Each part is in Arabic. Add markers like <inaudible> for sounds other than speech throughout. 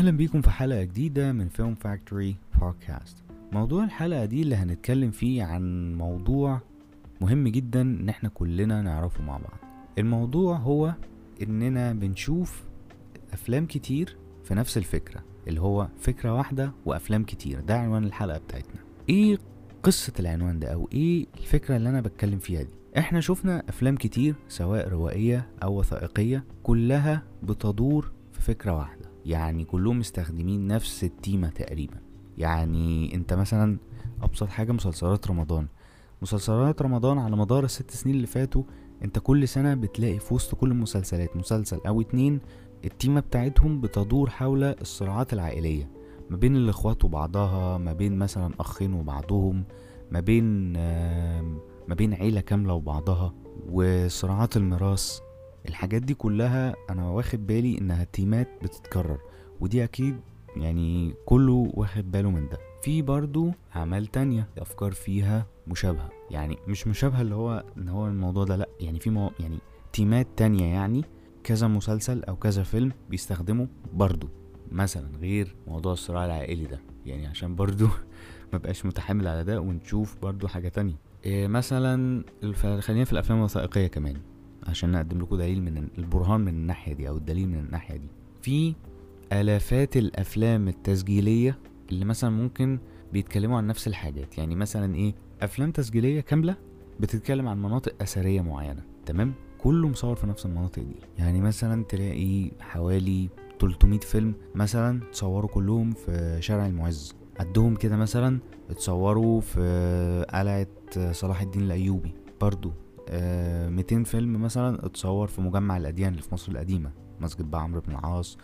أهلا بيكم في حلقة جديدة من فيلم فاكتوري بودكاست موضوع الحلقة دي اللي هنتكلم فيه عن موضوع مهم جدا إن إحنا كلنا نعرفه مع بعض. الموضوع هو إننا بنشوف أفلام كتير في نفس الفكرة اللي هو فكرة واحدة وأفلام كتير. ده عنوان الحلقة بتاعتنا. إيه قصة العنوان ده؟ أو إيه الفكرة اللي أنا بتكلم فيها دي؟ إحنا شفنا أفلام كتير سواء روائية أو وثائقية كلها بتدور في فكرة واحدة. يعني كلهم مستخدمين نفس التيمة تقريبا. يعني أنت مثلا أبسط حاجة مسلسلات رمضان. مسلسلات رمضان على مدار الست سنين اللي فاتوا أنت كل سنة بتلاقي في وسط كل المسلسلات مسلسل أو اتنين التيمة بتاعتهم بتدور حول الصراعات العائلية. ما بين الإخوات وبعضها ما بين مثلا أخين وبعضهم ما بين ما بين عيلة كاملة وبعضها وصراعات الميراث. الحاجات دي كلها أنا واخد بالي إنها تيمات بتتكرر ودي أكيد يعني كله واخد باله من ده. في برضو أعمال تانية أفكار فيها مشابهة يعني مش مشابهة اللي هو إن هو الموضوع ده لأ يعني في مو يعني تيمات تانية يعني كذا مسلسل أو كذا فيلم بيستخدموا برضو مثلا غير موضوع الصراع العائلي ده يعني عشان برضو <laughs> ما بقاش متحامل على ده ونشوف برضو حاجة تانية. إيه مثلا خلينا في الأفلام الوثائقية كمان. عشان نقدم لكم دليل من البرهان من الناحية دي أو الدليل من الناحية دي. في آلافات الأفلام التسجيلية اللي مثلا ممكن بيتكلموا عن نفس الحاجات. يعني مثلا إيه؟ أفلام تسجيلية كاملة بتتكلم عن مناطق أثرية معينة. تمام؟ كله مصور في نفس المناطق دي. يعني مثلا تلاقي حوالي 300 فيلم مثلا اتصوروا كلهم في شارع المعز. قدهم كده مثلا اتصوروا في قلعة صلاح الدين الأيوبي. برضو 200 فيلم مثلا اتصور في مجمع الأديان اللي في مصر القديمة مسجد بقى عمرو بن العاص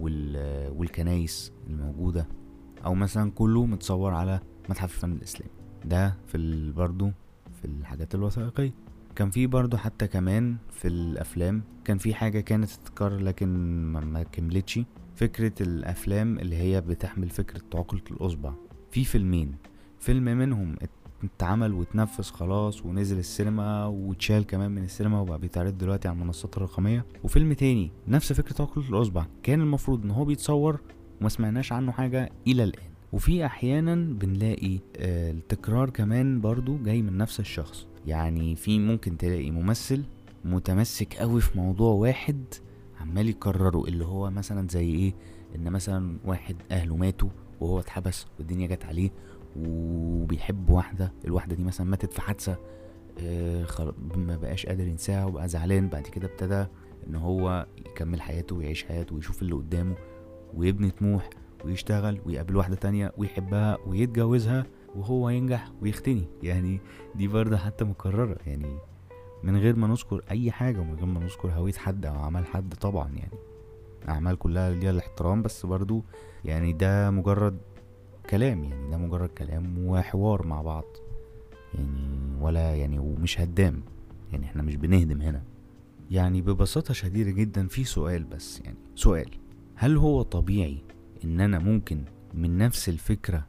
والكنايس الموجودة. أو مثلا كله متصور على متحف الفن الإسلامي. ده في برضو في الحاجات الوثائقية. كان في برضو حتى كمان في الأفلام كان في حاجة كانت تتكرر لكن ما كملتش. فكرة الأفلام اللي هي بتحمل فكرة عقلة الأصبع في فيلمين. فيلم منهم اتعمل واتنفذ خلاص ونزل السينما واتشال كمان من السينما وبقى بيتعرض دلوقتي على المنصات الرقمية. وفيلم تاني نفس فكرة عقلة الأصبع. كان المفروض إن هو بيتصور وما سمعناش عنه حاجة إلى الآن. وفي أحيانا بنلاقي آه التكرار كمان برضو جاي من نفس الشخص. يعني في ممكن تلاقي ممثل متمسك قوي في موضوع واحد عمال يكرره اللي هو مثلا زي إيه؟ إن مثلا واحد أهله ماتوا وهو اتحبس والدنيا جت عليه وبيحب واحدة الواحدة دي مثلا ماتت في حادثة آه ما بقاش قادر ينساها وبقى زعلان بعد كده ابتدى إن هو يكمل حياته ويعيش حياته ويشوف اللي قدامه ويبني طموح ويشتغل ويقابل واحدة تانية ويحبها ويتجوزها وهو ينجح ويختني. يعني دي برضه حتى مكررة. يعني من غير ما نذكر أي حاجة ومن غير ما نذكر هوية حد أو أعمال حد طبعا يعني. أعمال كلها ليها الاحترام بس برضو يعني ده مجرد كلام يعني ده مجرد كلام وحوار مع بعض. يعني ولا يعني ومش هدام يعني إحنا مش بنهدم هنا. يعني ببساطة شديدة جدا في سؤال بس يعني سؤال هل هو طبيعي إن أنا ممكن من نفس الفكرة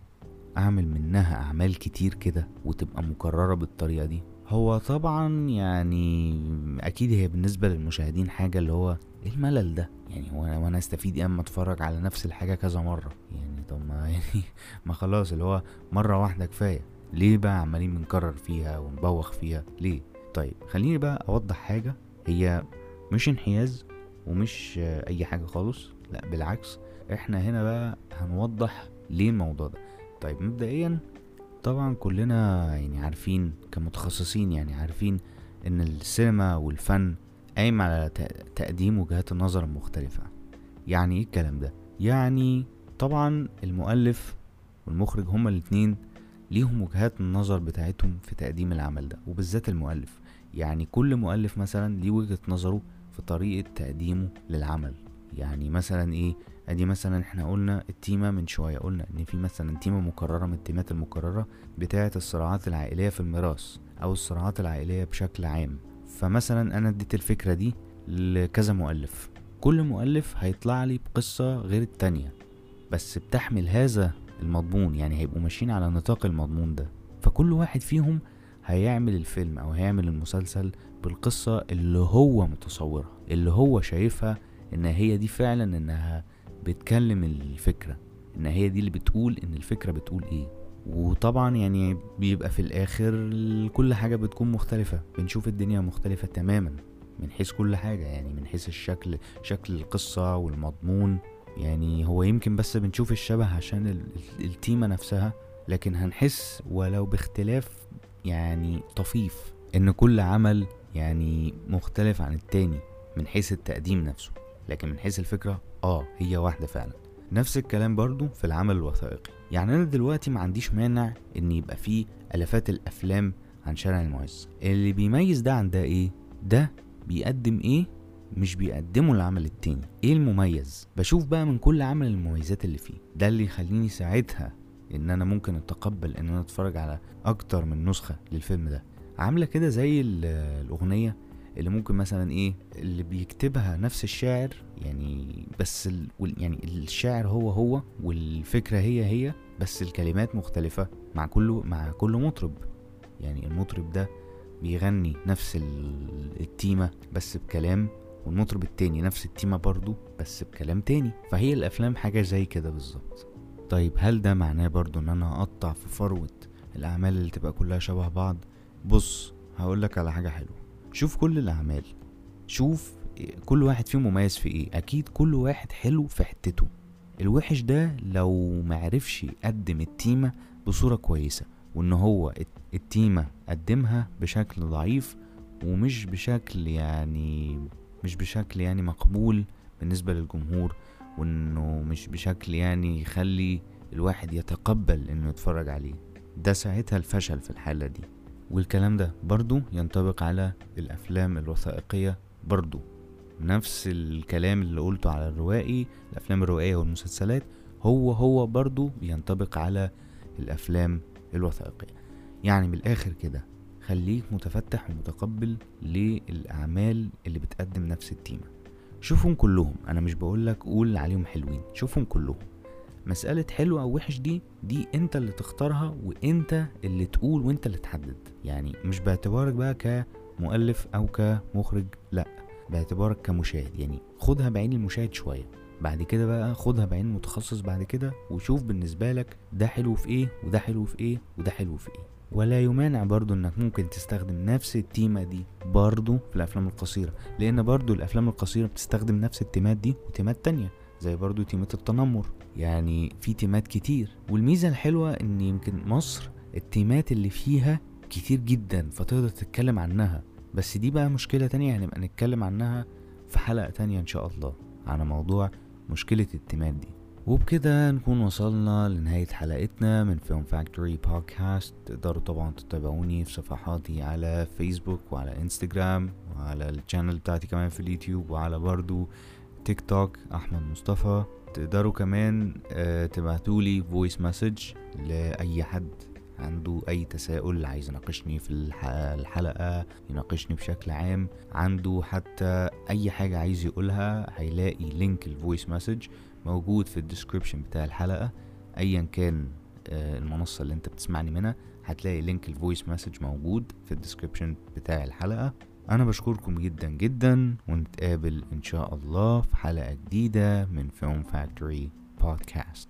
أعمل منها أعمال كتير كده وتبقى مكررة بالطريقة دي؟ هو طبعا يعني أكيد هي بالنسبة للمشاهدين حاجة اللي هو إيه الملل ده؟ يعني هو وأنا أستفيد إيه أما أتفرج على نفس الحاجة كذا مرة؟ يعني طب ما <laughs> يعني ما خلاص اللي هو مرة واحدة كفاية. ليه بقى عمالين بنكرر فيها ونبوخ فيها؟ ليه؟ طيب خليني بقى أوضح حاجة. هي مش انحياز ومش أي حاجة خالص لا بالعكس. إحنا هنا بقى هنوضح ليه الموضوع ده. طيب مبدئيا طبعا كلنا يعني عارفين كمتخصصين يعني عارفين إن السينما والفن قايم على تقديم وجهات النظر المختلفة. يعني إيه الكلام ده؟ يعني طبعا المؤلف والمخرج هما الاتنين ليهم وجهات النظر بتاعتهم في تقديم العمل ده وبالذات المؤلف. يعني كل مؤلف مثلا ليه وجهة نظره في طريقة تقديمه للعمل. يعني مثلا إيه؟ أدي مثلا إحنا قلنا التيمة من شوية قلنا إن في مثلا تيمة مكررة من التيمات المكررة بتاعة الصراعات العائلية في الميراث أو الصراعات العائلية بشكل عام. فمثلا أنا اديت الفكرة دي لكذا مؤلف. كل مؤلف هيطلع لي بقصة غير التانية بس بتحمل هذا المضمون يعني هيبقوا ماشيين على نطاق المضمون ده. فكل واحد فيهم هيعمل الفيلم أو هيعمل المسلسل بالقصة اللي هو متصورها اللي هو شايفها إن هي دي فعلا إنها بتكلم الفكرة إن هي دي اللي بتقول إن الفكرة بتقول إيه. وطبعا يعني بيبقى في الآخر كل حاجة بتكون مختلفة بنشوف الدنيا مختلفة تماما من حيث كل حاجة يعني من حيث الشكل شكل القصة والمضمون يعني هو يمكن بس بنشوف الشبه عشان ال- ال- التيمة نفسها لكن هنحس ولو باختلاف يعني طفيف إن كل عمل يعني مختلف عن التاني من حيث التقديم نفسه لكن من حيث الفكرة آه هي واحدة فعلا. نفس الكلام برضو في العمل الوثائقي. يعني أنا دلوقتي ما عنديش مانع إن يبقى فيه ألافات الأفلام عن شارع المعز. اللي بيميز ده عن ده إيه؟ ده بيقدم إيه؟ مش بيقدمه العمل التاني. إيه المميز؟ بشوف بقى من كل عمل المميزات اللي فيه. ده اللي يخليني ساعتها إن أنا ممكن أتقبل إن أنا أتفرج على أكتر من نسخة للفيلم ده. عاملة كده زي ال- الأغنية اللي ممكن مثلا إيه اللي بيكتبها نفس الشاعر يعني بس ال... يعني الشاعر هو هو والفكرة هي هي بس الكلمات مختلفة مع كل مع كل مطرب. يعني المطرب ده بيغني نفس ال- التيمة بس بكلام والمطرب التاني نفس التيمة برضو بس بكلام تاني. فهي الأفلام حاجة زي كده بالظبط. طيب هل ده معناه برضو إن أنا أقطع في فروة الأعمال اللي تبقى كلها شبه بعض؟ بص هقولك على حاجة حلوة. شوف كل الأعمال. شوف كل واحد فيهم مميز في إيه. أكيد كل واحد حلو في حتته. الوحش ده لو معرفش يقدم التيمة بصورة كويسة وإن هو الت- التيمة قدمها بشكل ضعيف ومش بشكل يعني مش بشكل يعني مقبول بالنسبة للجمهور وإنه مش بشكل يعني يخلي الواحد يتقبل إنه يتفرج عليه. ده ساعتها الفشل في الحالة دي. والكلام ده برضو ينطبق على الأفلام الوثائقية برضو. نفس الكلام اللي قلته على الروائي الأفلام الروائية والمسلسلات هو هو برضو بينطبق على الأفلام الوثائقية. يعني من الآخر كده خليك متفتح ومتقبل للأعمال اللي بتقدم نفس التيمة. شوفهم كلهم أنا مش بقولك قول عليهم حلوين شوفهم كلهم. مسألة حلو أو وحش دي دي أنت اللي تختارها وأنت اللي تقول وأنت اللي تحدد. يعني مش باعتبارك بقى كمؤلف أو كمخرج لأ باعتبارك كمشاهد. يعني خدها بعين المشاهد شوية. بعد كده بقى خدها بعين متخصص بعد كده وشوف بالنسبة لك ده حلو في إيه وده حلو في إيه وده حلو في إيه. ولا يمانع برضو إنك ممكن تستخدم نفس التيمة دي برضو في الأفلام القصيرة. لأن برضو الأفلام القصيرة بتستخدم نفس التيمات دي وتيمات تانية. زي برضو تيمة التنمر. يعني في تيمات كتير. والميزة الحلوة إن يمكن مصر التيمات اللي فيها كتير جدا فتقدر تتكلم عنها. بس دي بقى مشكلة تانية هنبقى نتكلم عنها في حلقة تانية إن شاء الله على موضوع مشكلة التيمات دي. وبكده نكون وصلنا لنهاية حلقتنا من Film Factory Podcast تقدروا طبعا تتابعوني في صفحاتي على فيسبوك وعلى انستجرام وعلى ال channel بتاعتي كمان في اليوتيوب وعلى برضو تيك توك أحمد مصطفى. تقدروا كمان آه، تبعتولي voice message لأي حد عنده أي تساؤل عايز يناقشني في الح- الحلقة يناقشني بشكل عام عنده حتى أي حاجة عايز يقولها هيلاقي link ال voice message موجود في ال description بتاع الحلقة. أيا كان آه، المنصة اللي أنت بتسمعني منها هتلاقي link ال voice message موجود في ال description بتاع الحلقة. أنا بشكركم جدا جدا ونتقابل إن شاء الله في حلقة جديدة من Film Factory Podcast